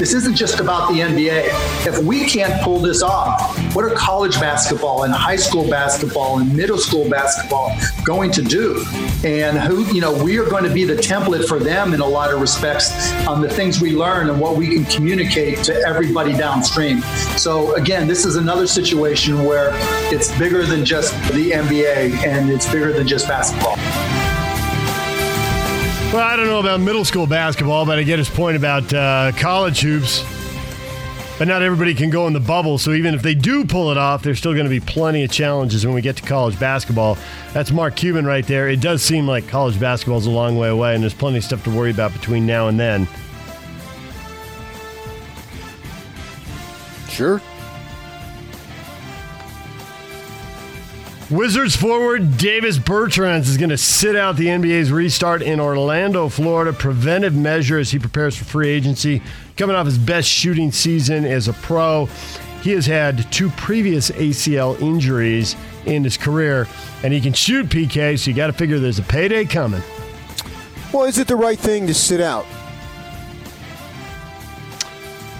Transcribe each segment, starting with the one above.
This isn't just about the NBA. If we can't pull this off, what are college basketball and high school basketball and middle school basketball going to do? And who, you know, we are going to be the template for them in a lot of respects on the things we learn and what we can communicate to everybody downstream. So again, this is another situation where it's bigger than just the NBA and it's bigger than just basketball. Well, I don't know about middle school basketball, but I get his point about uh, college hoops. But not everybody can go in the bubble, so even if they do pull it off, there's still going to be plenty of challenges when we get to college basketball. That's Mark Cuban right there. It does seem like college basketball is a long way away, and there's plenty of stuff to worry about between now and then. Sure. Wizards forward Davis Bertans is going to sit out the NBA's restart in Orlando, Florida. Preventive measure as he prepares for free agency. Coming off his best shooting season as a pro, he has had two previous ACL injuries in his career, and he can shoot PK. So you got to figure there's a payday coming. Well, is it the right thing to sit out?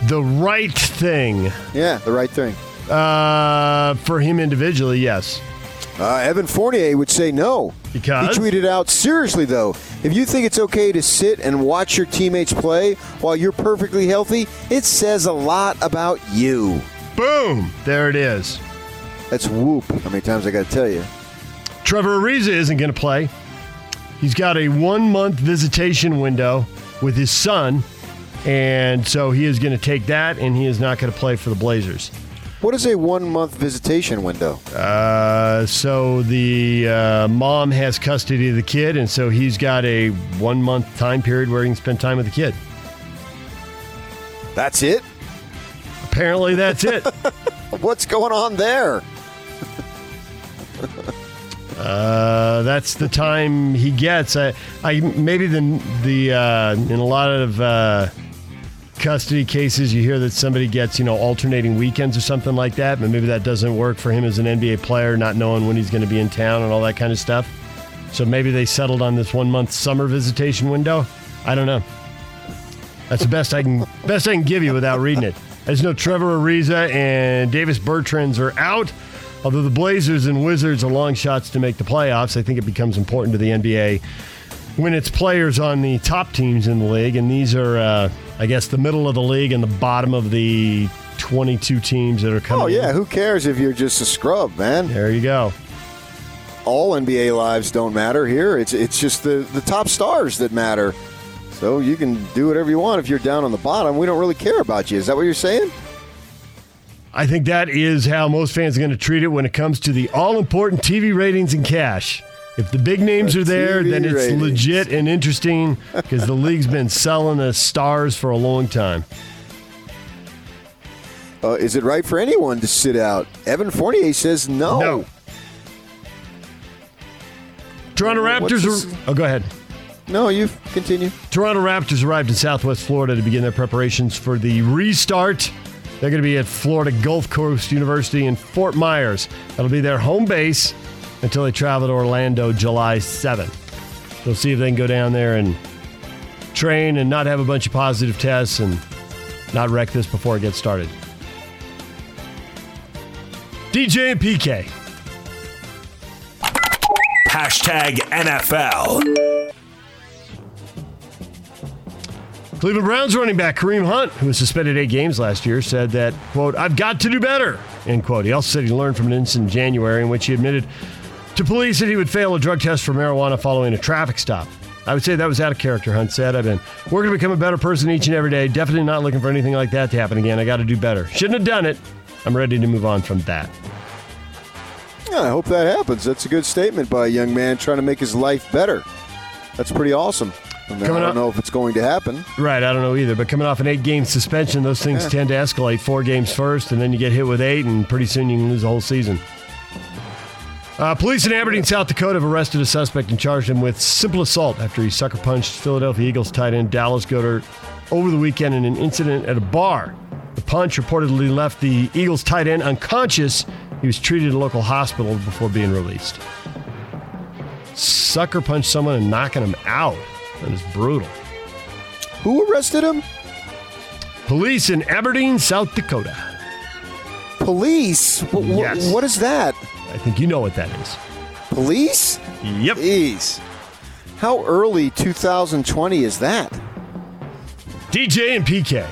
The right thing. Yeah, the right thing. Uh, for him individually, yes. Uh, Evan Fournier would say no. Because? He tweeted out, seriously, though, if you think it's okay to sit and watch your teammates play while you're perfectly healthy, it says a lot about you. Boom! There it is. That's whoop. How many times I got to tell you? Trevor Ariza isn't going to play. He's got a one month visitation window with his son, and so he is going to take that, and he is not going to play for the Blazers. What is a one month visitation window? Uh, so the uh, mom has custody of the kid, and so he's got a one month time period where he can spend time with the kid. That's it? Apparently, that's it. What's going on there? Uh, that's the time he gets. I, I maybe the the uh, in a lot of uh, custody cases, you hear that somebody gets you know alternating weekends or something like that, but maybe that doesn't work for him as an NBA player, not knowing when he's going to be in town and all that kind of stuff. So maybe they settled on this one month summer visitation window. I don't know. That's the best I can best I can give you without reading it. Just know Trevor Ariza and Davis Bertans are out. Although the Blazers and Wizards are long shots to make the playoffs, I think it becomes important to the NBA when it's players on the top teams in the league, and these are, uh, I guess, the middle of the league and the bottom of the 22 teams that are coming. Oh, yeah. in. Who cares if you're just a scrub, man? There you go. All NBA lives don't matter here. It's, it's just the, the top stars that matter. So you can do whatever you want if you're down on the bottom. We don't really care about you. Is that what you're saying? I think that is how most fans are going to treat it when it comes to the all important TV ratings and cash. If the big names are there, then it's ratings. legit and interesting because the league's been selling us stars for a long time. Uh, is it right for anyone to sit out? Evan Fournier says no. No. Toronto Raptors are. Oh, go ahead. No, you continue. Toronto Raptors arrived in Southwest Florida to begin their preparations for the restart. They're going to be at Florida Gulf Coast University in Fort Myers. That'll be their home base until they travel to Orlando July 7th. They'll see if they can go down there and train and not have a bunch of positive tests and not wreck this before it gets started. DJ and PK. Hashtag NFL. Cleveland Browns running back Kareem Hunt, who was suspended eight games last year, said that, quote, I've got to do better, end quote. He also said he learned from an incident in January in which he admitted to police that he would fail a drug test for marijuana following a traffic stop. I would say that was out of character, Hunt said. I've been working to become a better person each and every day. Definitely not looking for anything like that to happen again. I got to do better. Shouldn't have done it. I'm ready to move on from that. Yeah, I hope that happens. That's a good statement by a young man trying to make his life better. That's pretty awesome. I, mean, I don't up- know if it's going to happen. Right, I don't know either. But coming off an eight game suspension, those things Yeah. tend to escalate. Four games first, and then you get hit with eight, and pretty soon you can lose the whole season. Uh, police in Aberdeen, South Dakota have arrested a suspect and charged him with simple assault after he sucker punched Philadelphia Eagles tight end Dallas Goedert over the weekend in an incident at a bar. The punch reportedly left the Eagles tight end unconscious. He was treated at a local hospital before being released. Sucker punched someone and knocking him out. That is brutal. Who arrested him? Police in Aberdeen, South Dakota. Police? Wh- Yes. what is that? I think you know what that is. Police? Yep. Jeez. How early 2020 is that? DJ and PK.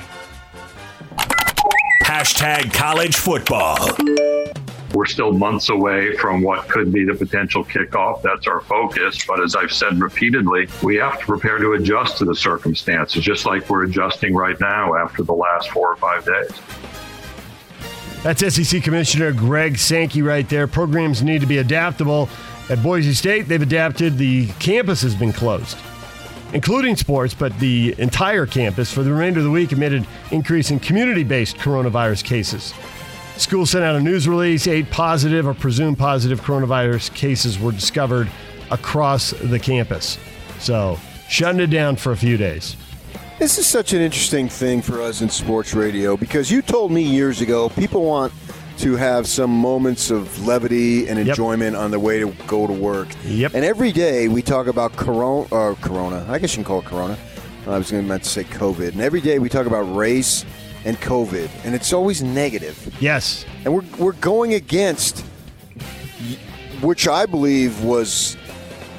Hashtag college football. We're still months away from what could be the potential kickoff. That's our focus. But as I've said repeatedly, we have to prepare to adjust to the circumstances, just like we're adjusting right now after the last four or five days. That's SEC Commissioner Greg Sankey right there. Programs need to be adaptable. At Boise State, they've adapted. The campus has been closed, including sports, but the entire campus for the remainder of the week amid an increase in community based coronavirus cases. School sent out a news release. Eight positive or presumed positive coronavirus cases were discovered across the campus. So, shutting it down for a few days. This is such an interesting thing for us in sports radio because you told me years ago people want to have some moments of levity and Yep. enjoyment on the way to go to work. Yep. And every day we talk about corona, or corona. I guess you can call it corona. I was going to meant to say COVID. And every day we talk about race and COVID, and it's always negative. Yes. And we're we're going against, which I believe was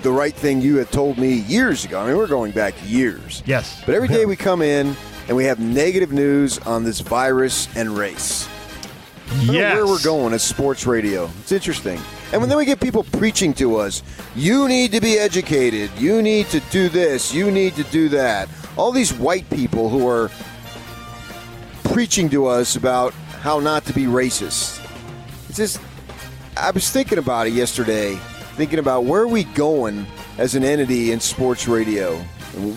the right thing you had told me years ago. I mean, we're going back years. Yes. But every day we come in and we have negative news on this virus and race. I don't know Yes. where we're going as sports radio. It's interesting. And then we get people preaching to us, you need to be educated, you need to do this, you need to do that. All these white people who are preaching to us about how not to be racist. It's just, I was thinking about it yesterday, thinking about where are we going as an entity in sports radio?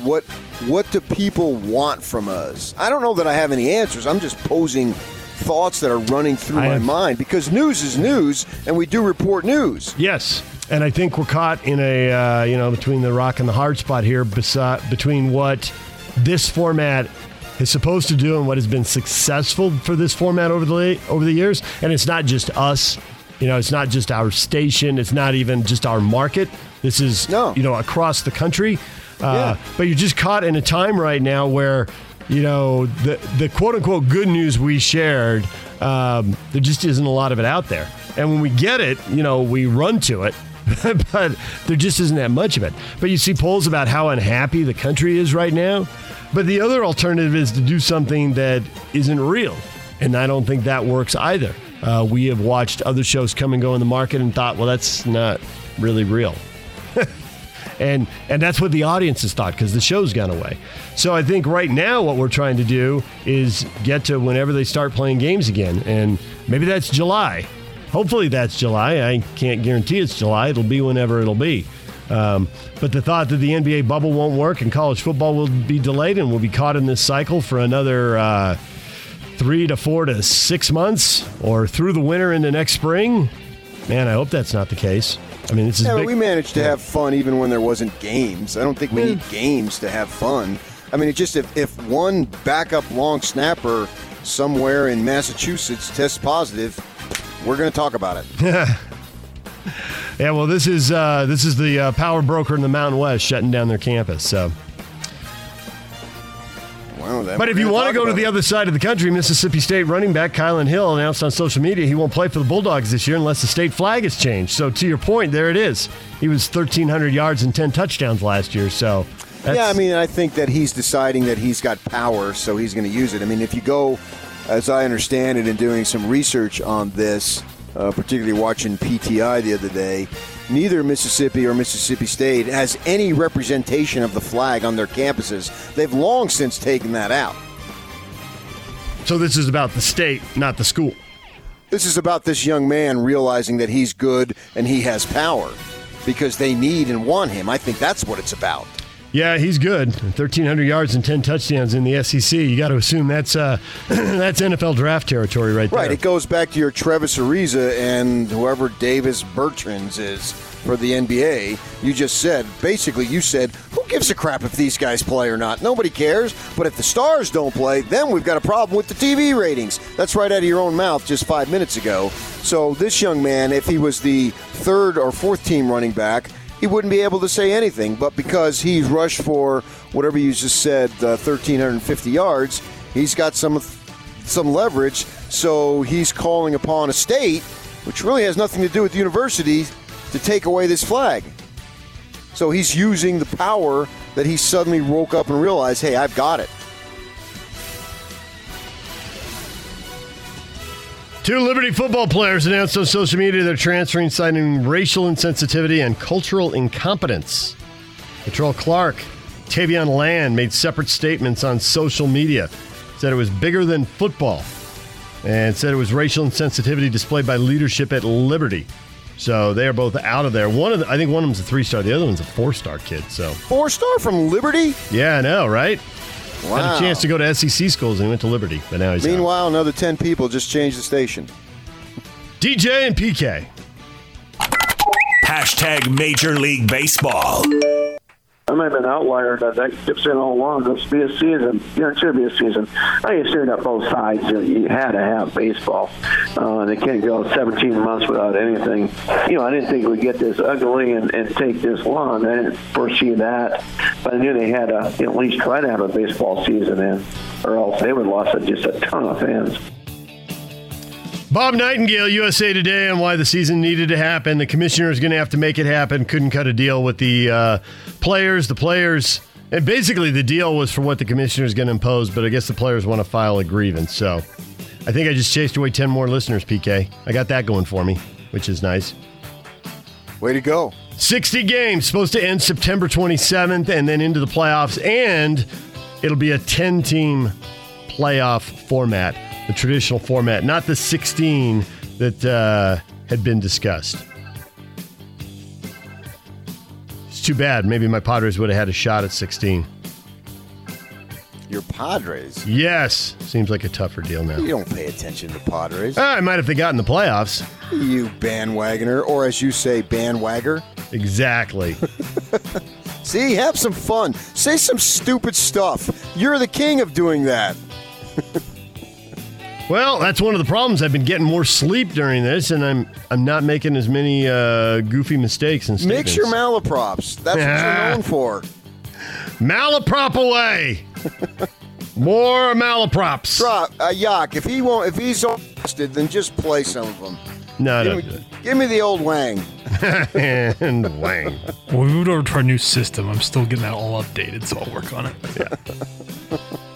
What what do people want from us? I don't know that I have any answers. I'm just posing thoughts that are running through I my have- mind because news is news, and we do report news. Yes, and I think we're caught in a uh, you know between the rock and the hard spot here, besi- between what this format is supposed to do and what has been successful for this format over the over the years. And it's not just us, you know, it's not just our station, it's not even just our market. This is No. you know across the country. Uh, Yeah. But you're just caught in a time right now where you know the the quote unquote good news we shared. Um, there just isn't a lot of it out there, and when we get it, you know, we run to it. but there just isn't that much of it. But you see polls about how unhappy the country is right now. But the other alternative is to do something that isn't real, and I don't think that works either. Uh, we have watched other shows come and go in the market and thought, well, that's not really real and and that's what the audience has thought because the show's gone away. So I think right now what we're trying to do is get to whenever they start playing games again, and maybe that's July. Hopefully that's July. I can't guarantee it's July. It'll be whenever it'll be. Um, but the thought that the NBA bubble won't work and college football will be delayed and we'll be caught in this cycle for another uh, three to four to six months or through the winter into next spring. Man, I hope that's not the case. I mean, this is Yeah, big. we managed to have fun even when there wasn't games. I don't think we need games to have fun. I mean, it just if, if one backup long snapper somewhere in Massachusetts tests positive, we're going to talk about it. Yeah. yeah, well, this is uh, this is the uh, power broker in the Mountain West shutting down their campus. So, Well, then but if you want to go to the it. other side of the country, Mississippi State running back Kylan Hill announced on social media he won't play for the Bulldogs this year unless the state flag is changed. So, to your point, there it is. He was 1,300 yards and 10 touchdowns last year. So, that's, Yeah, I mean, I think that he's deciding that he's got power, so he's going to use it. I mean, if you go, as I understand it, and doing some research on this, uh, particularly watching PTI the other day, neither Mississippi or Mississippi State has any representation of the flag on their campuses. They've long since taken that out. so this is about the state, not the school. This is about this young man realizing that he's good and he has power because they need and want him. I think that's what it's about. Yeah, he's good. 1,300 yards and 10 touchdowns in the SEC. You got to assume that's uh, that's NFL draft territory right there. Right. It goes back to your Travis Ariza and whoever Davis Bertans is for the NBA. You just said, basically, you said, who gives a crap if these guys play or not? Nobody cares. But if the stars don't play, then we've got a problem with the TV ratings. That's right out of your own mouth just five minutes ago. So this young man, if he was the third or fourth team running back, he wouldn't be able to say anything. But because he's rushed for whatever you just said, uh, 1,350 yards, he's got some some leverage. So he's calling upon a state, which really has nothing to do with the university, to take away this flag. So he's using the power that he suddenly woke up and realized, hey, I've got it. Two Liberty football players announced on social media they're transferring, citing racial insensitivity and cultural incompetence. Kei'Trel Clark, Tavion Land made separate statements on social media. Said it was bigger than football, and said it was racial insensitivity displayed by leadership at Liberty. So they are both out of there. One of the, I think one of them's a three star. The other one's a four star kid. So four star from Liberty. Yeah, I know, right? Wow. Had a chance to go to SEC schools and he went to Liberty, but now he's Meanwhile, out. another 10 people just changed the station. DJ and PK. Hashtag Major League Baseball. I might have an outlier that that kept saying all along, this be a season. Yeah, it should be a season. I understand that both sides, you had to have baseball. Uh, they can't go 17 months without anything. You know, I didn't think we'd get this ugly and, and take this long. I didn't foresee that. But I knew they had to at least try to have a baseball season in, or else they would have lost just a ton of fans. Bob Nightingale, USA Today, on why the season needed to happen. The commissioner is going to have to make it happen. Couldn't cut a deal with the uh, players. The players, and basically the deal was for what the commissioner is going to impose, but I guess the players want to file a grievance. So I think I just chased away 10 more listeners, PK. I got that going for me, which is nice. Way to go. 60 games, supposed to end September 27th and then into the playoffs, and it'll be a 10 team playoff format the traditional format, not the 16 that uh, had been discussed. It's too bad. Maybe my Padres would have had a shot at 16. Your Padres? Yes. Seems like a tougher deal now. You don't pay attention to Padres. Ah, I might if they got in the playoffs. You bandwagoner, or as you say, bandwagger. Exactly. See, have some fun. Say some stupid stuff. You're the king of doing that. Well, that's one of the problems. I've been getting more sleep during this, and I'm I'm not making as many uh, goofy mistakes and Mix your malaprops. That's what you're known for. Malaprop away. more malaprops. Drop, uh, Yak, if he won't, if he's interested, then just play some of them. No, give no. Me, give me the old Wang. and Wang. Well, we moved over to our new system. I'm still getting that all updated, so I'll work on it. Yeah.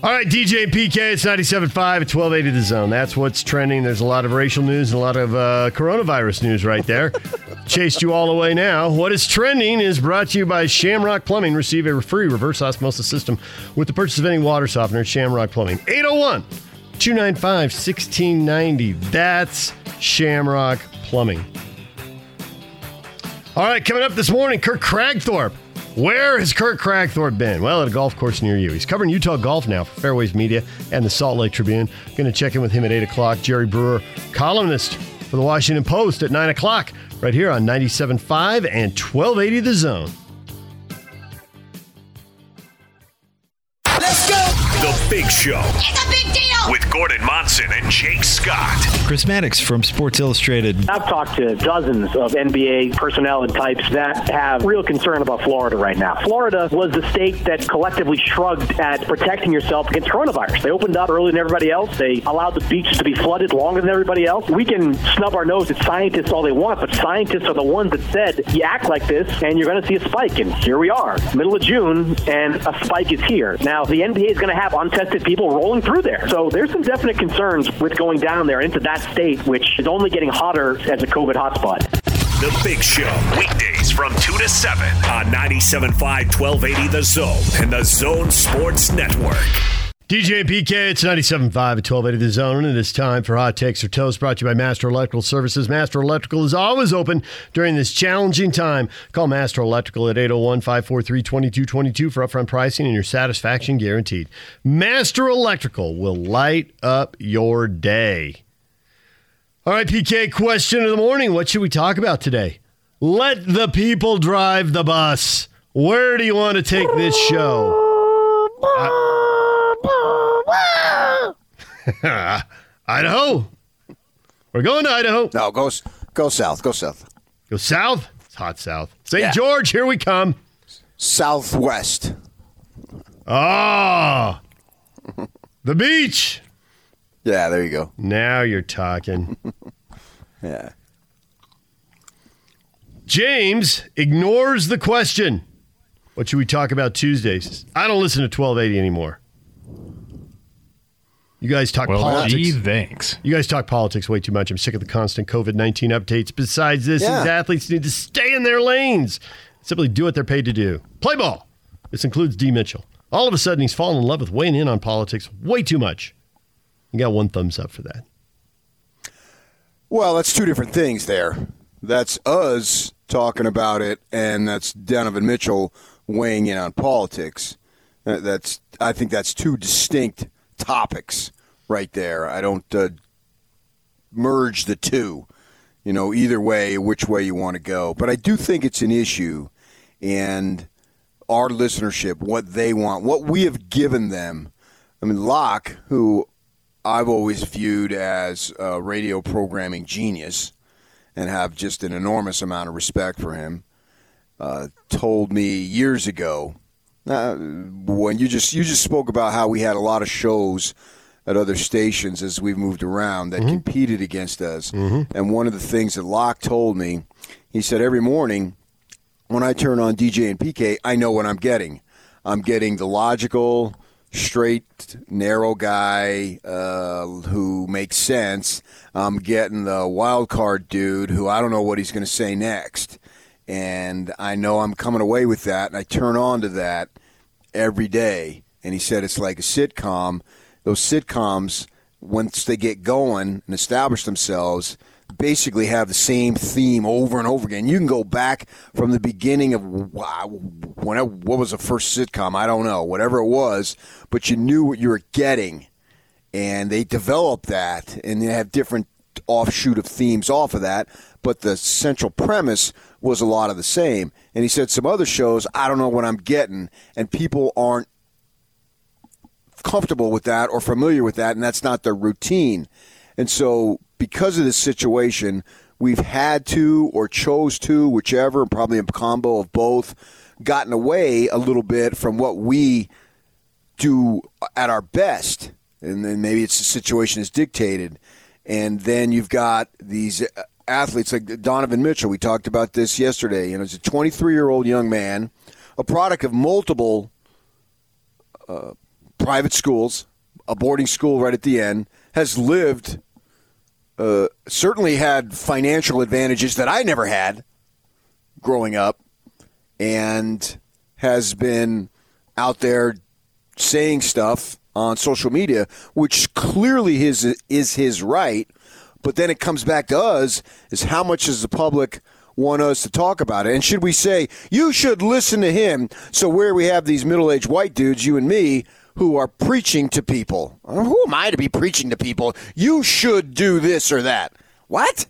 All right, DJ PK, it's 97.5 at 1280 The Zone. That's what's trending. There's a lot of racial news and a lot of uh, coronavirus news right there. Chased you all away now. What is trending is brought to you by Shamrock Plumbing. Receive a free reverse osmosis system with the purchase of any water softener at Shamrock Plumbing. 801 295 1690. That's Shamrock Plumbing. All right, coming up this morning, Kirk Kragthorpe. Where has Kirk Kragthorpe been? Well, at a golf course near you. He's covering Utah golf now for Fairways Media and the Salt Lake Tribune. Going to check in with him at 8 o'clock. Jerry Brewer, columnist for the Washington Post at 9 o'clock, right here on 97.5 and 1280 The Zone. The Big Show. It's a big deal! With Gordon Monson and Jake Scott. Chris Mannix from Sports Illustrated. I've talked to dozens of NBA personnel and types that have real concern about Florida right now. Florida was the state that collectively shrugged at protecting yourself against coronavirus. They opened up earlier than everybody else. They allowed the beaches to be flooded longer than everybody else. We can snub our nose at scientists all they want, but scientists are the ones that said you act like this and you're going to see a spike. And here we are, middle of June, and a spike is here. Now, the NBA is going to have untested people rolling through there. So there's some definite concerns with going down there into that state, which is only getting hotter as a COVID hotspot. The Big Show, weekdays from 2 to 7 on 97.5 1280 The Zone and The Zone Sports Network. DJ PK, it's 97.5 at 1280 The Zone, and it's time for Hot Takes or Toast, brought to you by Master Electrical Services. Master Electrical is always open during this challenging time. Call Master Electrical at 801-543-2222 for upfront pricing and your satisfaction guaranteed. Master Electrical will light up your day. All right, PK, question of the morning. What should we talk about today? Let the people drive the bus. Where do you want to take this show? Idaho. We're going to Idaho. No, go go south. Go south. Go south. It's hot south. St. Yeah. George, here we come. Southwest. Ah, the beach. Yeah, there you go. Now you're talking. Yeah. James ignores the question. What should we talk about Tuesdays? I don't listen to 1280 anymore. You guys talk Well, politics. gee, thanks. You guys talk politics way too much. I'm sick of the constant COVID 19 updates. Besides this, Yeah. these athletes need to stay in their lanes. Simply do what they're paid to do. Play ball. This includes D. Mitchell. All of a sudden, he's fallen in love with weighing in on politics way too much. You got one thumbs up for that. Well, that's two different things there. That's us talking about it, and that's Donovan Mitchell weighing in on politics. Uh, That's I think that's two distinct topics right there. I don't uh, merge the two. You know, either way, which way you want to go. But I do think it's an issue, and our listenership, what they want, what we have given them. I mean, Locke, who I've always viewed as a radio programming genius and have just an enormous amount of respect for him, uh, told me years ago uh, when you just you just spoke about how we had a lot of shows at other stations as we've moved around that competed against us. And one of the things that Locke told me, he said every morning when I turn on DJ and PK, I know what I'm getting. I'm getting the logical, straight, narrow guy uh, who makes sense. I'm getting the wild card dude who I don't know what he's going to say next. And I know I'm coming away with that, and I turn on to that every day. And he said it's like a sitcom. Those sitcoms, once they get going and establish themselves, basically have the same theme over and over again. You can go back from the beginning of whenever, what was the first sitcom? I don't know, whatever it was, but you knew what you were getting, and they developed that, and they have different offshoot of themes off of that. But the central premise was a lot of the same. And he said some other shows, I don't know what I'm getting, and people aren't comfortable with that or familiar with that, and that's not their routine. And so, because of this situation, we've had to or chose to, whichever, probably a combo of both, gotten away a little bit from what we do at our best. And then maybe it's the situation is dictated. And then you've got these uh, athletes like Donovan Mitchell. We talked about this yesterday. You know, he's a 23 year old young man, a product of multiple uh, private schools, a boarding school right at the end, has lived, uh, certainly had financial advantages that I never had growing up, and has been out there saying stuff on social media, which clearly his is his right. But then it comes back to us: is how much does the public want us to talk about it? And should we say you should listen to him? So where we have these middle-aged white dudes, you and me, who are preaching to people. Uh, Who am I to be preaching to people? You should do this or that. What?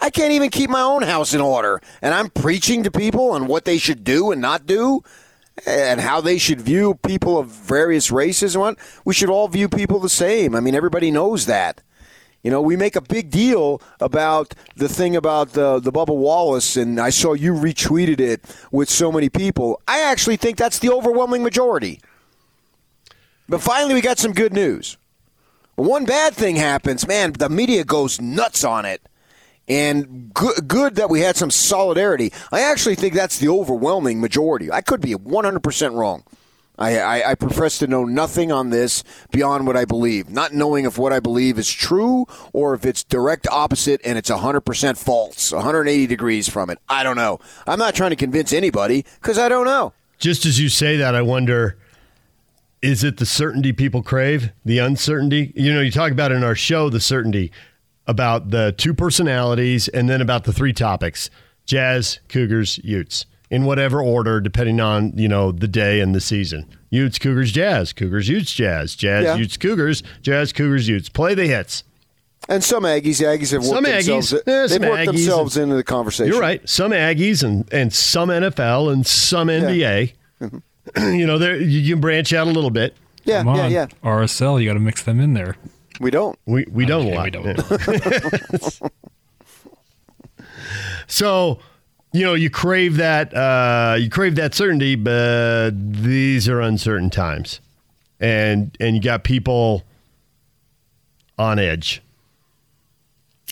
I can't even keep my own house in order, and I'm preaching to people on what they should do and not do, and how they should view people of various races and what. We should all view people the same. I mean, everybody knows that. You know, we make a big deal about the thing about the the Bubba Wallace, and I saw you retweeted it with so many people. I actually think that's the overwhelming majority. But finally, we got some good news. One bad thing happens, man, the media goes nuts on it. And good, good that we had some solidarity. I actually think that's the overwhelming majority. I could be 100% wrong. I, I, I profess to know nothing on this beyond what I believe, not knowing if what I believe is true or if it's direct opposite and it's 100% false, 180 degrees from it. I don't know. I'm not trying to convince anybody because I don't know. Just as you say that, I wonder Is it the certainty people crave? The uncertainty? You know, you talk about in our show the certainty about the two personalities and then about the three topics Jazz, Cougars, Utes, in whatever order, depending on, you know, the day and the season. Utes, Cougars, Jazz, Cougars, Utes, Jazz, Jazz, Yeah. Utes, Cougars, Jazz, Cougars, Utes. Play the hits. And some Aggies, Aggies have worked Some themselves. Aggies, eh, they've some worked Aggies themselves and- into the conversation. You're right. Some Aggies and, and some NFL and some NBA. you know, there you can branch out a little bit. Yeah, Come yeah, on. yeah. RSL, you got to mix them in there. We don't. We we don't Okay, a lot. we don't. so, you know, you crave that uh, you crave that certainty, but these are uncertain times, and and you got people on edge.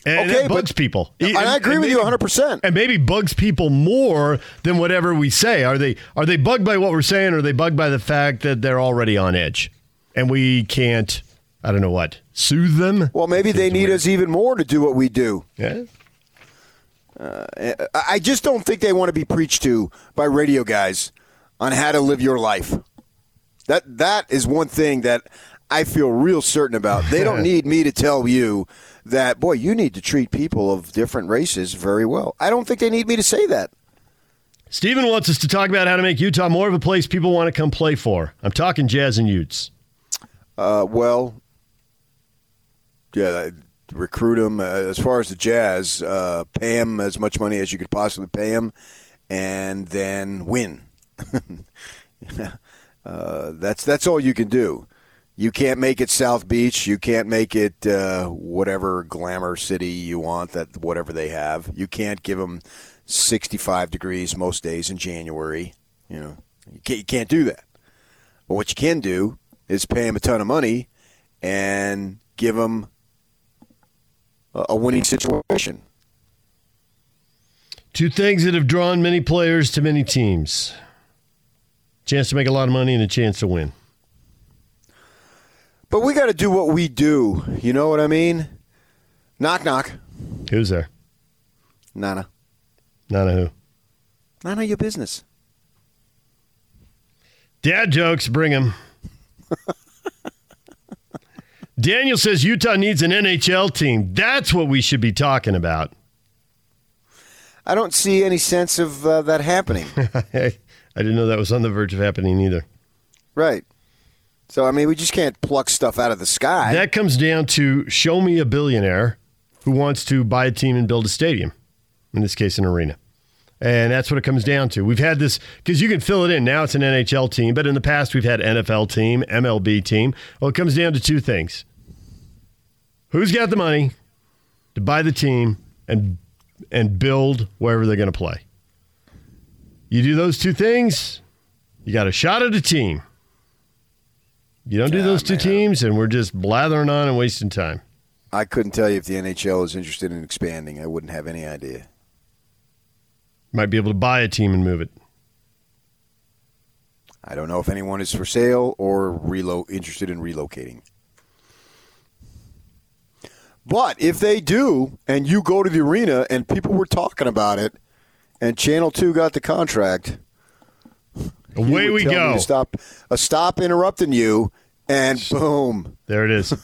And Okay, bugs but- people. And I agree with you 100%. And maybe bugs people more than whatever we say. Are they are they bugged by what we're saying, or are they bugged by the fact that they're already on edge, and we can't? I don't know what soothe them. Well, maybe they need us even more to do what we do. Yeah. I I just don't think they want to be preached to by radio guys on how to live your life. That that is one thing that I feel real certain about. They don't need me to tell you that boy, you need to treat people of different races very well. I don't think they need me to say that. Steven wants us to talk about how to make Utah more of a place people want to come play for. I'm talking Jazz and Utes. Uh, well, yeah, recruit them. Uh, as far as the Jazz, uh, pay them as much money as you could possibly pay them, and then win. uh, that's that's all you can do. You can't make it South Beach. You can't make it uh, whatever glamour city you want. That whatever they have. You can't give them 65 degrees most days in January. You know, you can't, you can't do that. But what you can do is pay them a ton of money and give them a, winning situation. Two things that have drawn many players to many teams chance to make a lot of money and a chance to win. But we got to do what we do. You know what I mean? Knock, knock. Who's there? Nana. Nana who. Nana your business. Dad jokes, bring them. Daniel says Utah needs an NHL team. That's what we should be talking about. I don't see any sense of uh, that happening. I didn't know that was on the verge of happening either. right. So, I mean, we just can't pluck stuff out of the sky. That comes down to show me a billionaire who wants to buy a team and build a stadium, in this case, an arena. And that's what it comes down to. We've had this because you can fill it in. Now it's an NHL team, but in the past we've had NFL team, MLB team. Well, it comes down to two things who's got the money to buy the team and and build wherever they're going to play. You do those two things, you got a shot at a team. You don't do those two teams, and we're just blathering on and wasting time. I couldn't tell you if the NHL is interested in expanding. I wouldn't have any idea. Might be able to buy a team and move it. I don't know if anyone is for sale or relo- interested in relocating. But if they do, and you go to the arena and people were talking about it, and Channel Two got the contract, Away we go. to Stop, uh, stop interrupting you, and boom. There it is.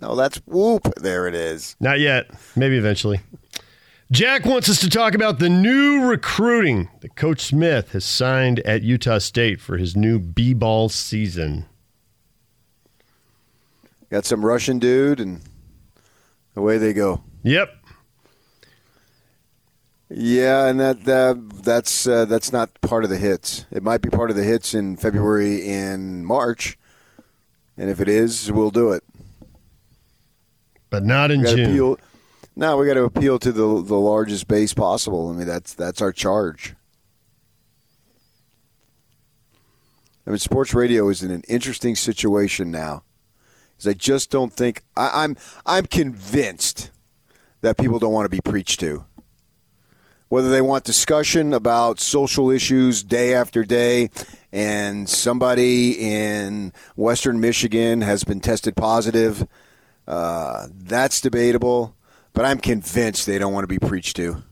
No, that's whoop. There it is. Not yet. Maybe eventually. Jack wants us to talk about the new recruiting that Coach Smith has signed at Utah State for his new B ball season. Got some Russian dude, and away they go. Yep. Yeah, and that, that that's uh, that's not part of the hits. It might be part of the hits in February and March, and if it is, we'll do it. But not in June. No, we got to appeal to the the largest base possible. I mean, that's that's our charge. I mean, sports radio is in an interesting situation now, because I just don't think I, I'm I'm convinced that people don't want to be preached to. Whether they want discussion about social issues day after day, and somebody in Western Michigan has been tested positive, uh, that's debatable. But I'm convinced they don't want to be preached to.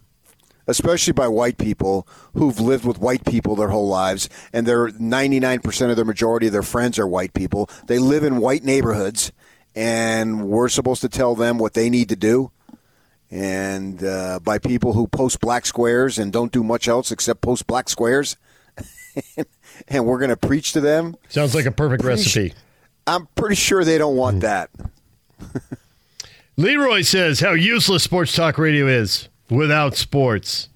especially by white people who've lived with white people their whole lives, and they're 99% of their majority of their friends are white people. They live in white neighborhoods, and we're supposed to tell them what they need to do. And uh, by people who post black squares and don't do much else except post black squares, and we're going to preach to them. Sounds like a perfect Pretty recipe. su- I'm pretty sure they don't want that. Leroy says how useless sports talk radio is without sports.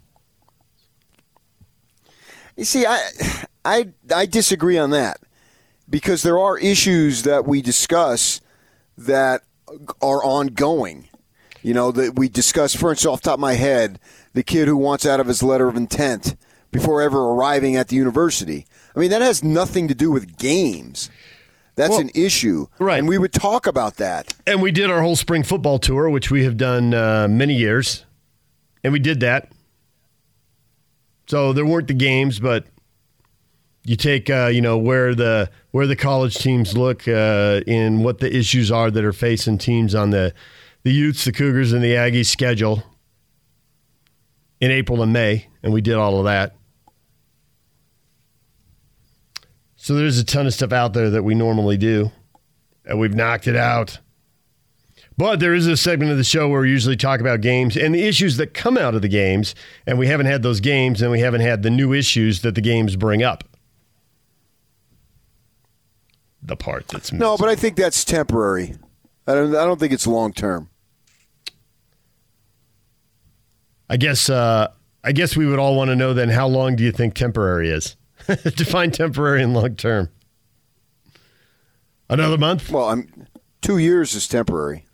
You see, I, I, I disagree on that because there are issues that we discuss that are ongoing. You know, that we discuss, for instance, off top of my head, the kid who wants out of his letter of intent before ever arriving at the university. I mean, that has nothing to do with games. That's Well, an issue. Right. And we would talk about that. And we did our whole spring football tour, which we have done uh, many years, and we did that. So there weren't the games, but you take uh, you know where the where the college teams look uh, in what the issues are that are facing teams on the the Utes, the Cougars, and the Aggies schedule in April and May, and we did all of that. So there's a ton of stuff out there that we normally do, and we've knocked it out. But there is a segment of the show where we usually talk about games and the issues that come out of the games, and we haven't had those games, and we haven't had the new issues that the games bring up. The part that's missing. No, but I think that's temporary. I don't, I don't think it's long term. I guess uh, I guess we would all want to know then how long do you think temporary is? Define temporary and long term. Another month? Well, I'm two years is temporary.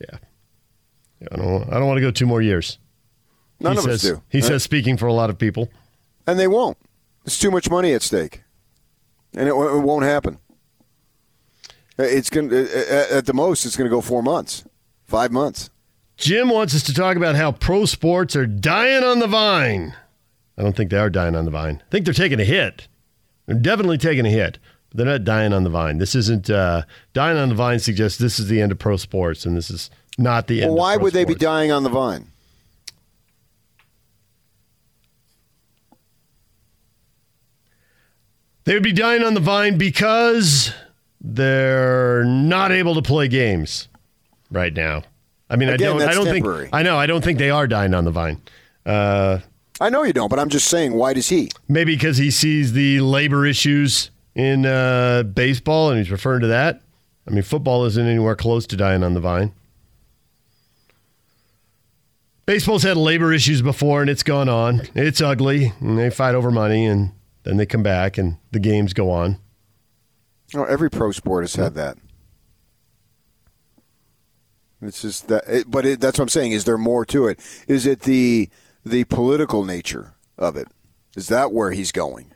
Yeah. I don't. I don't want to go two more years. None he of us says, do. He Right? says, speaking for a lot of people. And they won't. There's too much money at stake, and it, it won't happen. Uh, it's going to uh, at the most. It's going to go four months, five months. Jim wants us to talk about how pro sports are dying on the vine. I don't think they are dying on the vine. I think they're taking a hit. They're definitely taking a hit, but they're not dying on the vine. This isn't uh, dying on the vine. Suggests this is the end of pro sports, and this is not the end. Well, why of pro would they be dying on the vine? They would be dying on the vine because they're not able to play games right now. I mean, Again, I don't. I don't temporary. think. I know. I don't think they are dying on the vine. Uh, I know you don't, but I'm just saying. Why does he? maybe because he sees the labor issues in uh, baseball and he's referring to that. I mean, football isn't anywhere close to dying on the vine. Baseball's had labor issues before and it's gone on. It's ugly and they fight over money and then they come back and the games go on. Oh, every pro sport has had that. It's just that, it, but it, that's what I'm saying. Is there more to it? Is it the the political nature of it? Is that where he's going?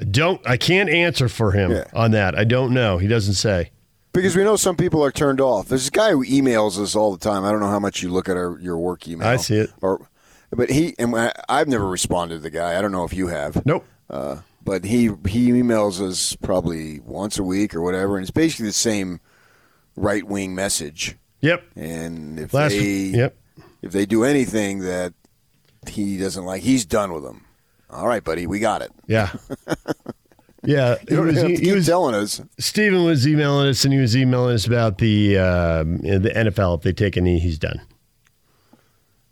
I don't. I can't answer for him Yeah. on that. I don't know. He doesn't say. Because we know some people are turned off. There's this guy who emails us all the time. I don't know how much you look at our, your work email. I see it. Or, but he and I- I've never responded to the guy. I don't know if you have. Nope. Uh, but he he emails us probably once a week or whatever, and it's basically the same right wing message. Yep. And if Last- they yep. if they do anything that he doesn't like, he's done with them. All right, buddy, we got it. Yeah. Yeah, You don't have to keep telling us. Steven was emailing us, and he was emailing us about the um, the NFL. If they take a knee, he's done.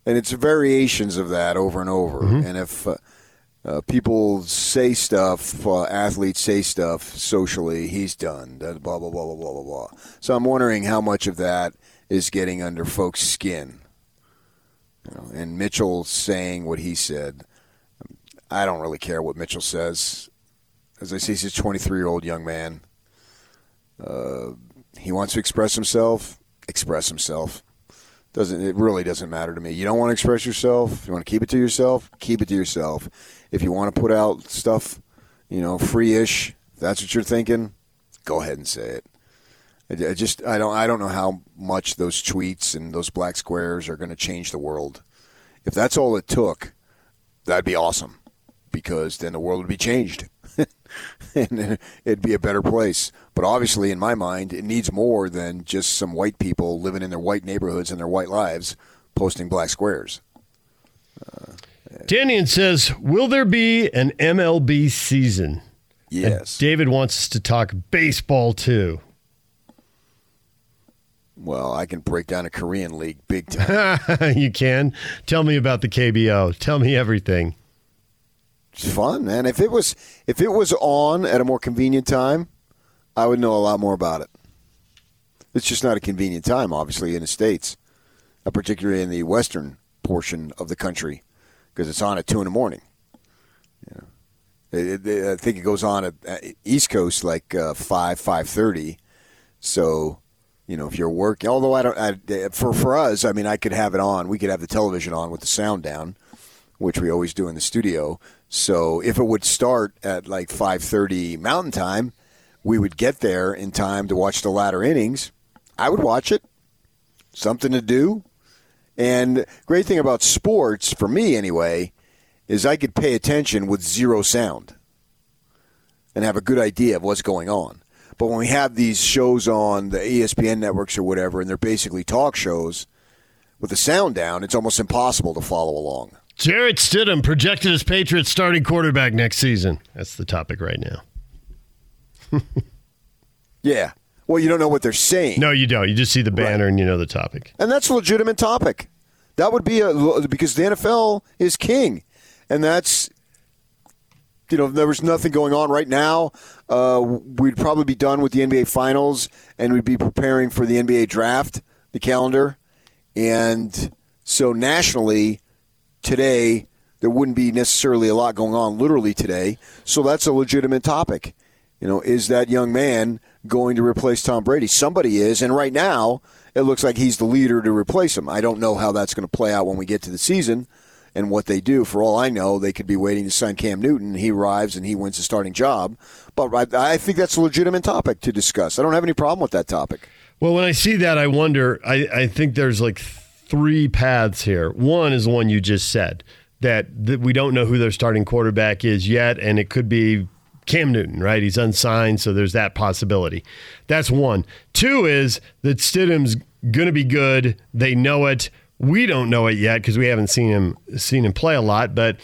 and it's variations of that over and over. And if uh, uh, people say stuff, uh, athletes say stuff socially, he's done. Blah blah blah blah blah blah blah. So I'm wondering how much of that is getting under folks' skin. You know, and Mitchell saying what he said. I don't really care what Mitchell says. As I say, he's a 23 year old young man. Uh, he wants to express himself. Express himself doesn't it really doesn't matter to me. You don't want to express yourself. You want to keep it to yourself. Keep it to yourself. If you want to put out stuff, you know, free-ish, that's what you're thinking. Go ahead and say it. I, just I don't I don't know how much those tweets and those black squares are going to change the world. If that's all it took, that'd be awesome, because then the world would be changed. and it'd be a better place. But obviously, in my mind, it needs more than just some white people living in their white neighborhoods and their white lives posting black squares. Uh, Danian says, Will there be an MLB season? Yes. And David wants us to talk baseball too. Well, I can break down a Korean league big time. you can. Tell me about the KBO. Tell me everything. It's fun, man. If it was if it was on at a more convenient time, I would know a lot more about it. It's just not a convenient time, obviously, in the states, uh, particularly in the western portion of the country, because it's on at two in the morning. Know, it, it, I think it goes on at, at East Coast like uh, five five thirty. So you know, if you're working, although I don't, I, for for us, I mean, I could have it on. We could have the television on with the sound down, which we always do in the studio. So if it would start at like 5:30 Mountain Time, we would get there in time to watch the latter innings. I would watch it. Something to do. And great thing about sports for me anyway is I could pay attention with zero sound and have a good idea of what's going on. But when we have these shows on the ESPN networks or whatever, and they're basically talk shows with the sound down, it's almost impossible to follow along. Jarrett Stidham projected as Patriots starting quarterback next season. That's the topic right now. yeah. Well, you don't know what they're saying. No, you don't. You just see the banner right. and you know the topic. And that's a legitimate topic. That would be a because the NFL is king, and that's you know if there was nothing going on right now. Uh, we'd probably be done with the NBA Finals, and we'd be preparing for the NBA Draft, the calendar, and so nationally today there wouldn't be necessarily a lot going on literally today. So that's a legitimate topic. You know, is that young man going to replace Tom Brady? Somebody is, and right now it looks like he's the leader to replace him. I don't know how that's going to play out when we get to the season and what they do. For all I know, they could be waiting to sign Cam Newton. He arrives and he wins a starting job. But I, I think that's a legitimate topic to discuss. I don't have any problem with that topic. Well, when I see that, I wonder. I, I think there's like three paths here. One is the one you just said that, that we don't know who their starting quarterback is yet, and it could be Cam Newton, right? He's unsigned, so there's that possibility. That's one. Two is that Stidham's going to be good. They know it. We don't know it yet because we haven't seen him seen him play a lot. But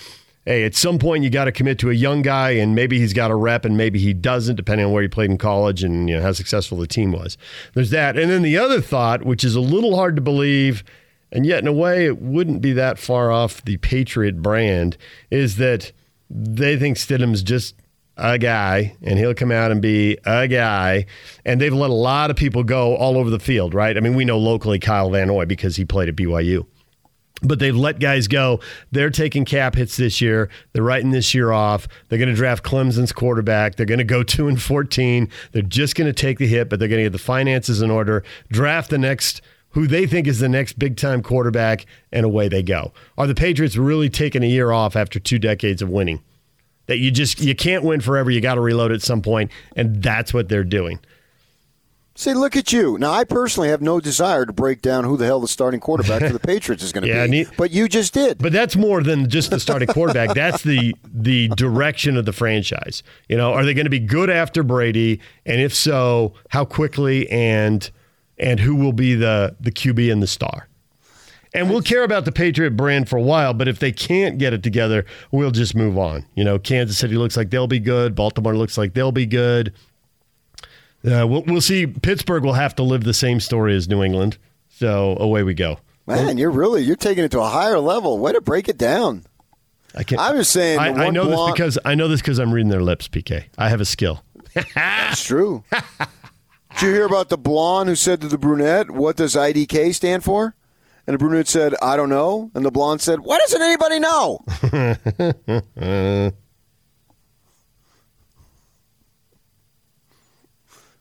hey, at some point you got to commit to a young guy, and maybe he's got a rep, and maybe he doesn't, depending on where he played in college and you know how successful the team was. There's that, and then the other thought, which is a little hard to believe. And yet, in a way, it wouldn't be that far off the Patriot brand, is that they think Stidham's just a guy and he'll come out and be a guy. And they've let a lot of people go all over the field, right? I mean, we know locally Kyle Van Noy because he played at BYU. But they've let guys go. They're taking cap hits this year. They're writing this year off. They're going to draft Clemson's quarterback. They're going to go 2 and 14. They're just going to take the hit, but they're going to get the finances in order, draft the next who they think is the next big time quarterback, and away they go. Are the Patriots really taking a year off after two decades of winning? That you just you can't win forever. You got to reload at some point, and that's what they're doing. See, look at you. Now, I personally have no desire to break down who the hell the starting quarterback for the Patriots is going to yeah, be. but you just did. But that's more than just the starting quarterback. That's the the direction of the franchise. You know, are they going to be good after Brady? And if so, how quickly and and who will be the the QB and the star? And we'll care about the Patriot brand for a while, but if they can't get it together, we'll just move on. You know, Kansas City looks like they'll be good. Baltimore looks like they'll be good. Uh, we'll, we'll see. Pittsburgh will have to live the same story as New England. So away we go. Man, you're really you're taking it to a higher level. Way to break it down. I can't. I was saying. I, I know blonde, this because I know this because I'm reading their lips. PK, I have a skill. That's true. Did you hear about the blonde who said to the brunette, "What does IDK stand for?" And the brunette said, I don't know. And the blonde said, Why doesn't anybody know?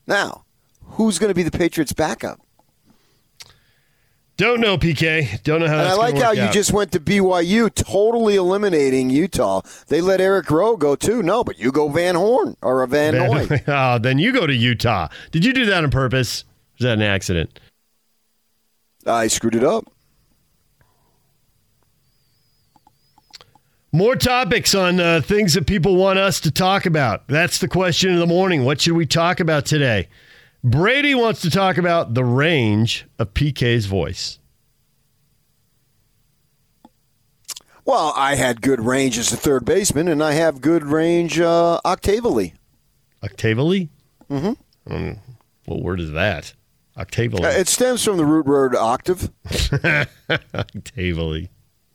now, who's going to be the Patriots' backup? Don't know, PK. Don't know how. And I like how you just went to BYU, totally eliminating Utah. They let Eric Rowe go too. No, but you go Van Horn or a Van, Van Noy. oh, then you go to Utah. Did you do that on purpose? Was that an accident? I screwed it up. More topics on uh, things that people want us to talk about. That's the question of the morning. What should we talk about today? Brady wants to talk about the range of PK's voice. Well, I had good range as a third baseman, and I have good range uh, octavally. Octavally? Mm-hmm. Um, what word is that? Octavally. Uh, it stems from the root word octave. Octavally.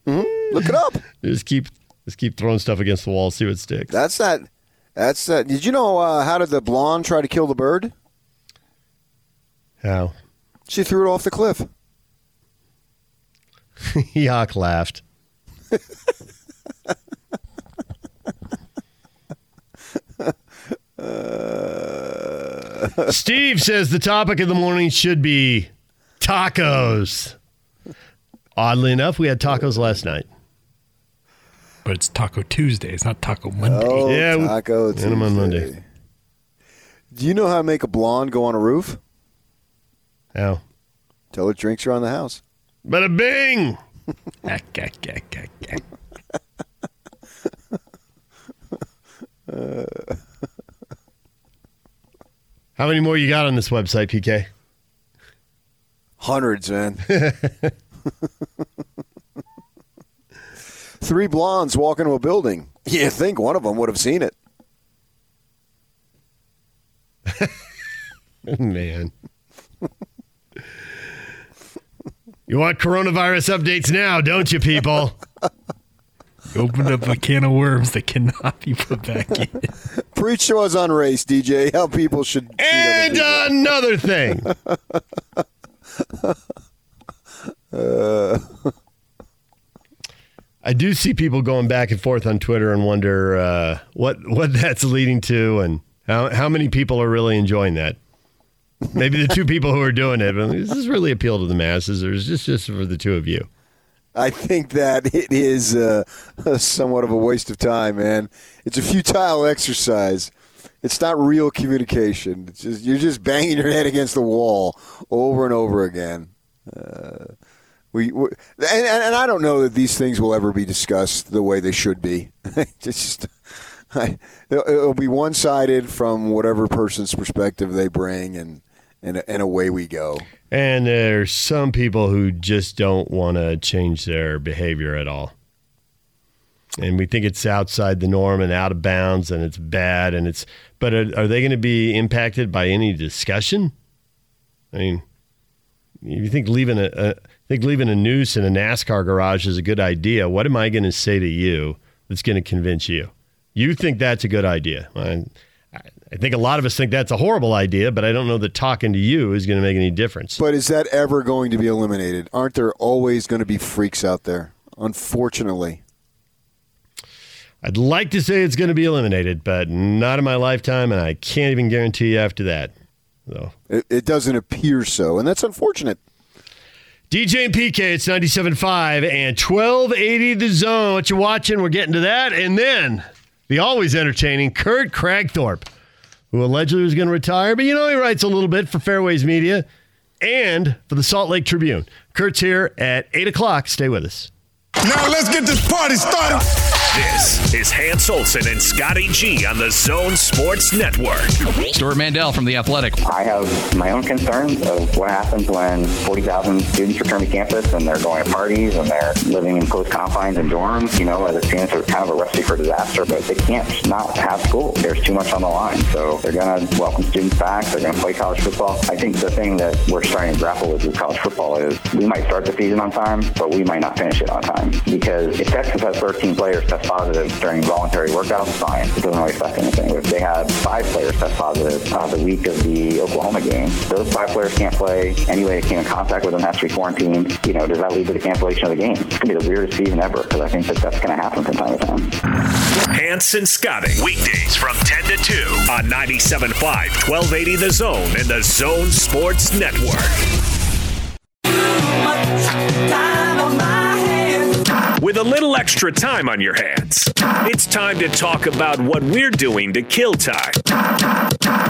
Mm-hmm. Look it up. Just keep just keep throwing stuff against the wall, see what sticks. That's that. That's that. Did you know uh, how did the blonde try to kill the bird? How? She threw it off the cliff. Yock laughed. Steve says the topic of the morning should be tacos. Oddly enough, we had tacos last night. But it's Taco Tuesday. It's not Taco Monday. Oh, Yeah, we- taco Had 'em on Tuesday. Monday. Do you know how to make a blonde go on a roof? How? Tell her drinks around the house. Bada bing! How many more you got on this website, PK? Hundreds, man. Three blondes walk into a building. You think one of them would have seen it. Man. you want coronavirus updates now, don't you, people? You opened up a can of worms that cannot be put back in. Preach to us on race, DJ. How people should. And people. another thing. Uh, I do see people going back and forth on Twitter and wonder uh, what what that's leading to and how how many people are really enjoying that. Maybe the two people who are doing it. But does this really appeal to the masses, or is this just for the two of you? I think that it is uh, somewhat of a waste of time, man. It's a futile exercise. It's not real communication. Just you're just banging your head against the wall over and over again. Uh, we, we and, and I don't know that these things will ever be discussed the way they should be. just I, it'll, be one sided from whatever person's perspective they bring, and and and away we go. And there's some people who just don't want to change their behavior at all. And we think it's outside the norm and out of bounds and it's bad and it's but are, are they going to be impacted by any discussion? I mean, you think leaving a think leaving a noose in a NASCAR garage is a good idea, what am I going to say to you that's going to convince you? You think that's a good idea. I, I think a lot of us think that's a horrible idea, but I don't know that talking to you is going to make any difference. But is that ever going to be eliminated? Aren't there always going to be freaks out there? Unfortunately. I'd like to say it's going to be eliminated, but not in my lifetime, and I can't even guarantee you after that. So, It, it doesn't appear so, and that's unfortunate. DJ and PK, it's 97.5 and 1280 the zone. What you watching? We're getting to that. And then the always entertaining Kurt Kragthorpe, who allegedly was going to retire, but you know, he writes a little bit for Fairways Media and for the Salt Lake Tribune. Kurt's here at 8 o'clock. Stay with us. Now let's get this party started. This is Hans Olsen and Scotty G on the Zone Sports Network. Stewart Mandel from The Athletic. I have my own concerns of what happens when 40,000 students return to campus and they're going to parties and they're living in close confines and dorms. You know, as a students are kind of a recipe for disaster, but they can't not have school. There's too much on the line. So they're going to welcome students back. They're going to play college football. I think the thing that we're starting to grapple with with college football is we might start the season on time, but we might not finish it on time. Because if Texas has 13 players test positive during voluntary workouts, fine. It doesn't really affect anything. If they had five players test positive uh, the week of the Oklahoma game, those five players can't play. Anyway, that came in contact with them has to be quarantined. You know, does that lead to the cancellation of the game? It's going to be the weirdest season ever because I think that that's going to happen from time to time. Hans and Scotty, weekdays from 10 to 2 on 97.5, 1280 The Zone and the Zone Sports Network. With a little extra time on your hands, it's time to talk about what we're doing to kill time.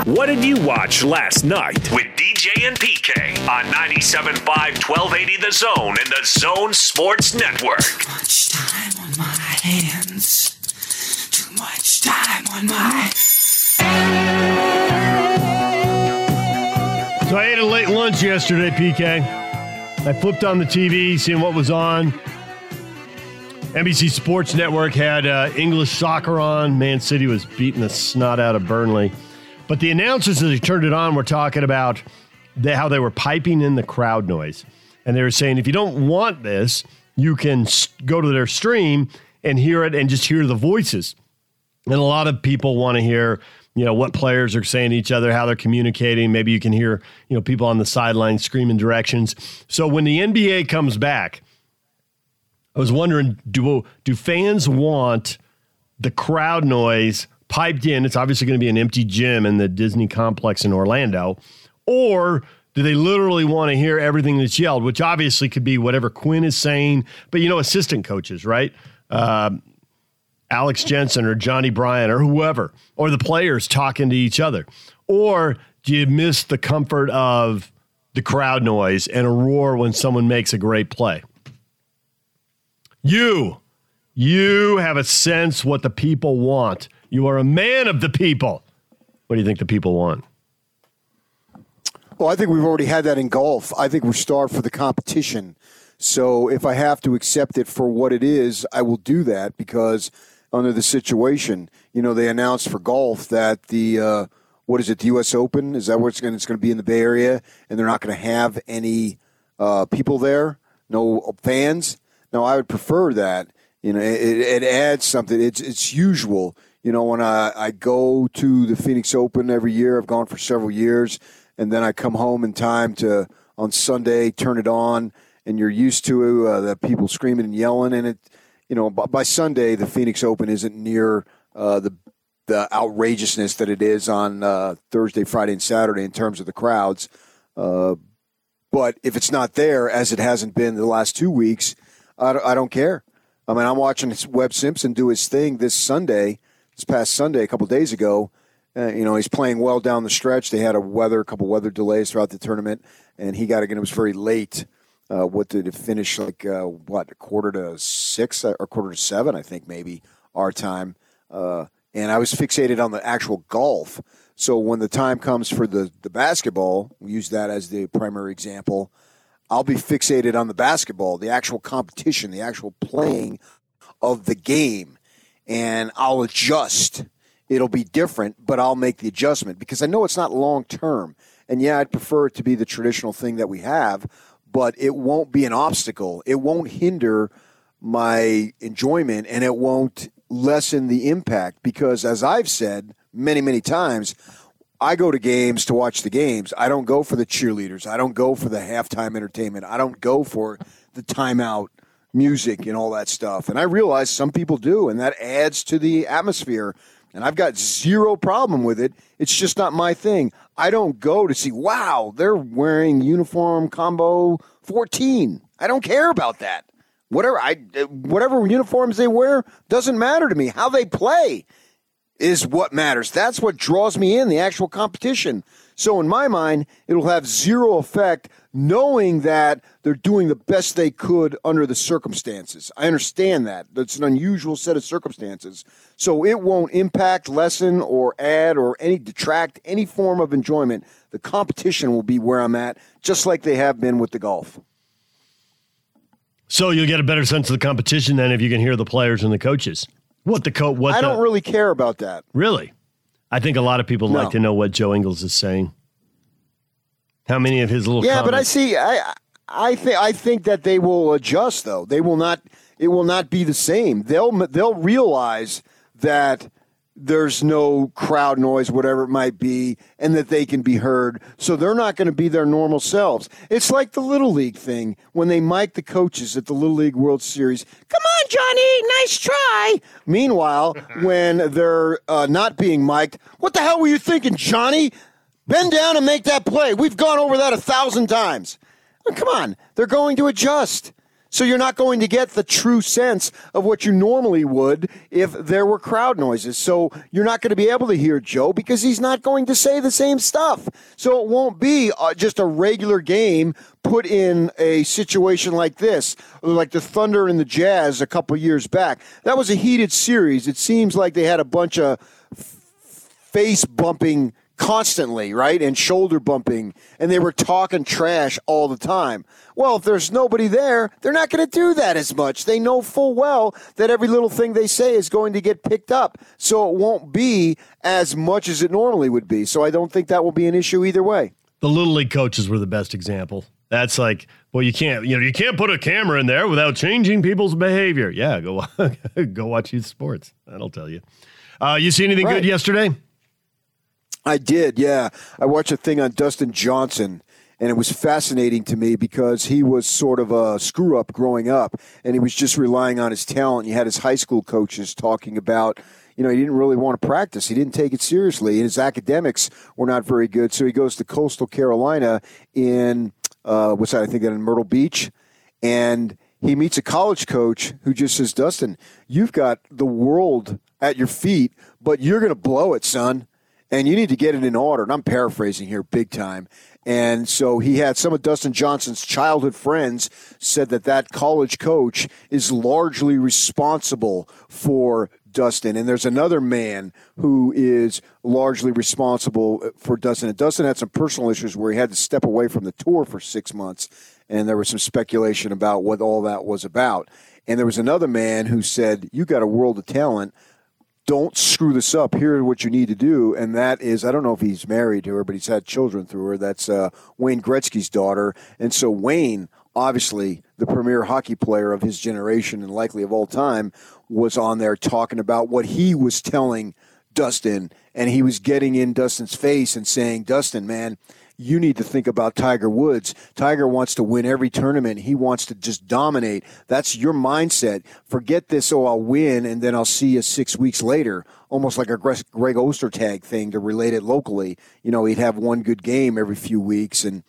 What did you watch last night with DJ and PK on 97.5, 1280 The Zone and the Zone Sports Network? One more. So I ate a late lunch yesterday, PK. I flipped on the TV, seeing what was on. NBC Sports Network had uh, English soccer on. Man City was beating the snot out of Burnley. But the announcers, as they turned it on, were talking about the, how they were piping in the crowd noise. And they were saying, if you don't want this, you can go to their stream and hear it and just hear the voices. And a lot of people want to hear, you know, what players are saying to each other, how they're communicating. Maybe you can hear, you know, people on the sideline screaming directions. So when the NBA comes back, I was wondering, do do fans want the crowd noise piped in? It's obviously going to be an empty gym in the Disney complex in Orlando, or do they literally want to hear everything that's yelled? Which obviously could be whatever Quin is saying, but you know, assistant coaches, right? Um, Alex Jensen or Johnnie Bryant or whoever, or the players talking to each other? Or do you miss the comfort of the crowd noise and a roar when someone makes a great play? You, you have a sense what the people want. You are a man of the people. What do you think the people want? Well, I think we've already had that in golf. I think we're starved for the competition. So if I have to accept it for what it is, I will do that because under the situation, you know, they announced for golf that the uh, what is it, the U.S. Open? Is that where it's going? It's going to be in the Bay Area, and they're not going to have any uh, people there, no fans. No, I would prefer that. You know, it, it adds something. It's it's usual. You know, when I, I go to the Phoenix Open every year, I've gone for several years, and then I come home in time to on Sunday turn it on, and you're used to uh, the people screaming and yelling, and it, you know, by, by Sunday the Phoenix Open isn't near uh, the the outrageousness that it is on uh, Thursday, Friday, and Saturday in terms of the crowds. Uh, but if it's not there, as it hasn't been the last two weeks, I I don't care. I mean, I'm watching Webb Simpson do his thing this Sunday, this past Sunday, a couple days ago. Uh, you know, he's playing well down the stretch. They had a weather, a couple weather delays throughout the tournament, and he got again. It was very late. Uh, what did it finish like? Uh, what a quarter to six or quarter to seven? I think maybe our time. Uh, and I was fixated on the actual golf. So when the time comes for the the basketball, use that as the primary example. I'll be fixated on the basketball, the actual competition, the actual playing of the game, and I'll adjust. It'll be different, but I'll make the adjustment because I know it's not long term. And yeah, I'd prefer it to be the traditional thing that we have, but it won't be an obstacle. It won't hinder my enjoyment and it won't lessen the impact because, as I've said many, many times, I go to games to watch the games. I don't go for the cheerleaders. I don't go for the halftime entertainment. I don't go for the timeout music and all that stuff. And I realize some people do, and that adds to the atmosphere. And I've got zero problem with it. It's just not my thing. I don't go to see, wow, they're wearing uniform combo 14. I don't care about that. Whatever I whatever uniforms they wear doesn't matter to me. How they play is what matters. That's what draws me in, the actual competition. So in my mind, it'll have zero effect knowing that they're doing the best they could under the circumstances. I understand that. That's an unusual set of circumstances. So it won't impact, lessen, or add, or any detract any form of enjoyment. The competition will be where I'm at, just like they have been with the golf. So you'll get a better sense of the competition than if you can hear the players and the coaches. What the coach? What I the- don't really care about that. Really? I think a lot of people No. like to know what Joe Ingles is saying. How many of his little Yeah, but I see. I I think I think that they will adjust though. They will not. It will not be the same. They'll they'll realize that there's no crowd noise, whatever it might be, and that they can be heard. So they're not going to be their normal selves. It's like the Little League thing when they mic the coaches at the Little League World Series. Come on, Johnny, nice try. Meanwhile, when they're uh, not being mic'd, what the hell were you thinking, Johnny? Bend down and make that play. We've gone over that a thousand times. Oh, come on, they're going to adjust. So you're not going to get the true sense of what you normally would if there were crowd noises. So you're not going to be able to hear Joe because he's not going to say the same stuff. So it won't be uh, just a regular game put in a situation like this, like the Thunder and the Jazz a couple years back. That was a heated series. It seems like they had a bunch of face bumping constantly, right? And shoulder bumping, and they were talking trash all the time. Well, if there's nobody there, they're not going to do that as much. They know full well that every little thing they say is going to get picked up. So it won't be as much as it normally would be. So I don't think that will be an issue either way. The little league coaches were the best example. That's like, well, you can't, you know, you can't put a camera in there without changing people's behavior. Yeah, go go watch youth sports. That'll tell you. Uh, you see anything right. good yesterday? I did, yeah. I watched a thing on Dustin Johnson, and it was fascinating to me because he was sort of a screw up growing up, and he was just relying on his talent. You had his high school coaches talking about, you know, he didn't really want to practice. He didn't take it seriously, and his academics were not very good. So he goes to Coastal Carolina in, uh, what's that? I think that in Myrtle Beach, and he meets a college coach who just says, Dustin, you've got the world at your feet, but you're going to blow it, son and you need to get it in order. And I'm paraphrasing here big time. And so he had some of Dustin Johnson's childhood friends said that that college coach is largely responsible for Dustin. And there's another man who is largely responsible for Dustin. And Dustin had some personal issues where he had to step away from the tour for six months. And there was some speculation about what all that was about. And there was another man who said, You got a world of talent don't screw this up. Here's what you need to do, and that is I don't know if he's married to her, but he's had children through her. That's uh, Wayne Gretzky's daughter, and so Wayne, obviously the premier hockey player of his generation and likely of all time, was on there talking about what he was telling Dustin, and he was getting in Dustin's face and saying, "Dustin, man." You need to think about Tiger Woods. Tiger wants to win every tournament. He wants to just dominate. That's your mindset. Forget this, oh, I'll win and then I'll see you six weeks later. Almost like a Greg Ostertag thing to relate it locally. You know, he'd have one good game every few weeks and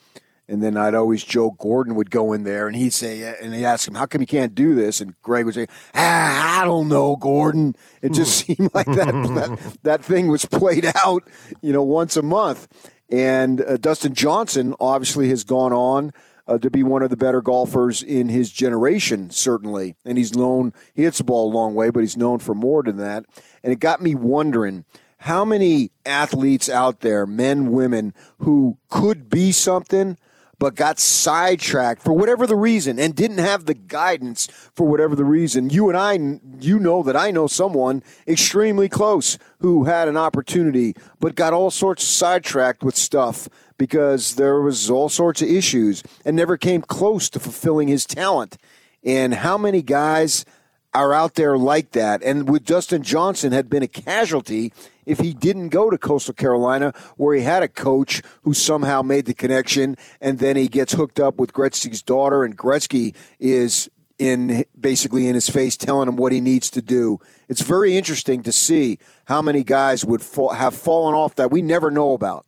and then I'd always joke Gordon would go in there and he'd say, and he'd ask him, how come you can't do this? And Greg would say, ah, I don't know, Gordon. It just seemed like that, that, that thing was played out, you know, once a month. And uh, Dustin Johnson obviously has gone on uh, to be one of the better golfers in his generation, certainly. And he's known, he hits the ball a long way, but he's known for more than that. And it got me wondering how many athletes out there, men, women, who could be something but got sidetracked for whatever the reason and didn't have the guidance for whatever the reason. You and I, you know that I know someone extremely close who had an opportunity but got all sorts of sidetracked with stuff because there was all sorts of issues and never came close to fulfilling his talent. And how many guys are out there like that? And with Dustin Johnson had been a casualty if he didn't go to Coastal Carolina, where he had a coach who somehow made the connection, and then he gets hooked up with Gretzky's daughter, and Gretzky is in basically in his face telling him what he needs to do. It's very interesting to see how many guys would fall, have fallen off that we never know about.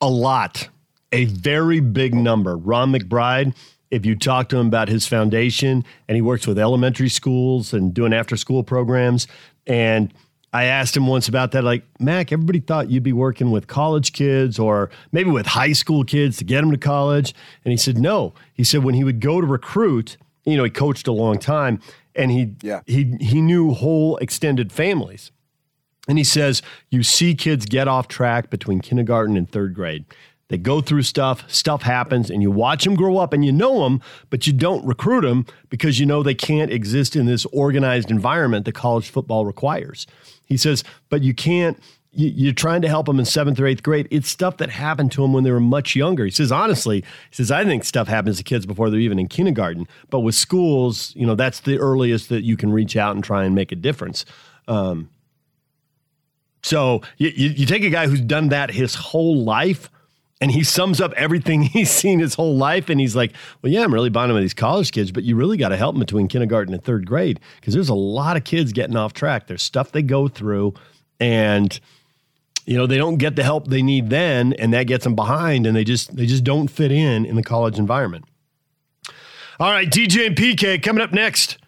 A lot, a very big number. Ron McBride. If you talk to him about his foundation, and he works with elementary schools and doing after school programs, and I asked him once about that. Like, Mac, everybody thought you'd be working with college kids or maybe with high school kids to get them to college. And he said, no. He said, when he would go to recruit, you know, he coached a long time and he, yeah. he, he knew whole extended families. And he says, you see kids get off track between kindergarten and third grade. They go through stuff, stuff happens, and you watch them grow up and you know them, but you don't recruit them because you know they can't exist in this organized environment that college football requires. He says, but you can't. You're trying to help them in seventh or eighth grade. It's stuff that happened to them when they were much younger. He says, honestly, he says, I think stuff happens to kids before they're even in kindergarten. But with schools, you know, that's the earliest that you can reach out and try and make a difference. Um, so you, you, take a guy who's done that his whole life and he sums up everything he's seen his whole life. And he's like well yeah i'm really bonding with these college kids but you really got to help them between kindergarten and third grade because there's a lot of kids getting off track. There's stuff they go through. And you know they don't get the help they need then and that gets them behind and they just they just don't fit in in the college environment. All right, DJ and PK coming up next.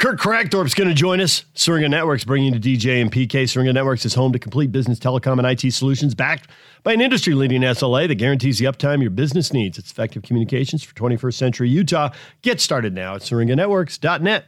Kirk Kragthorpe's going to join us. Syringa Networks bringing you to DJ and PK. Syringa Networks is home to complete business telecom and IT solutions backed by an industry leading SLA that guarantees the uptime your business needs. It's effective communications for 21st century Utah. Get started now at syringanetworks.net.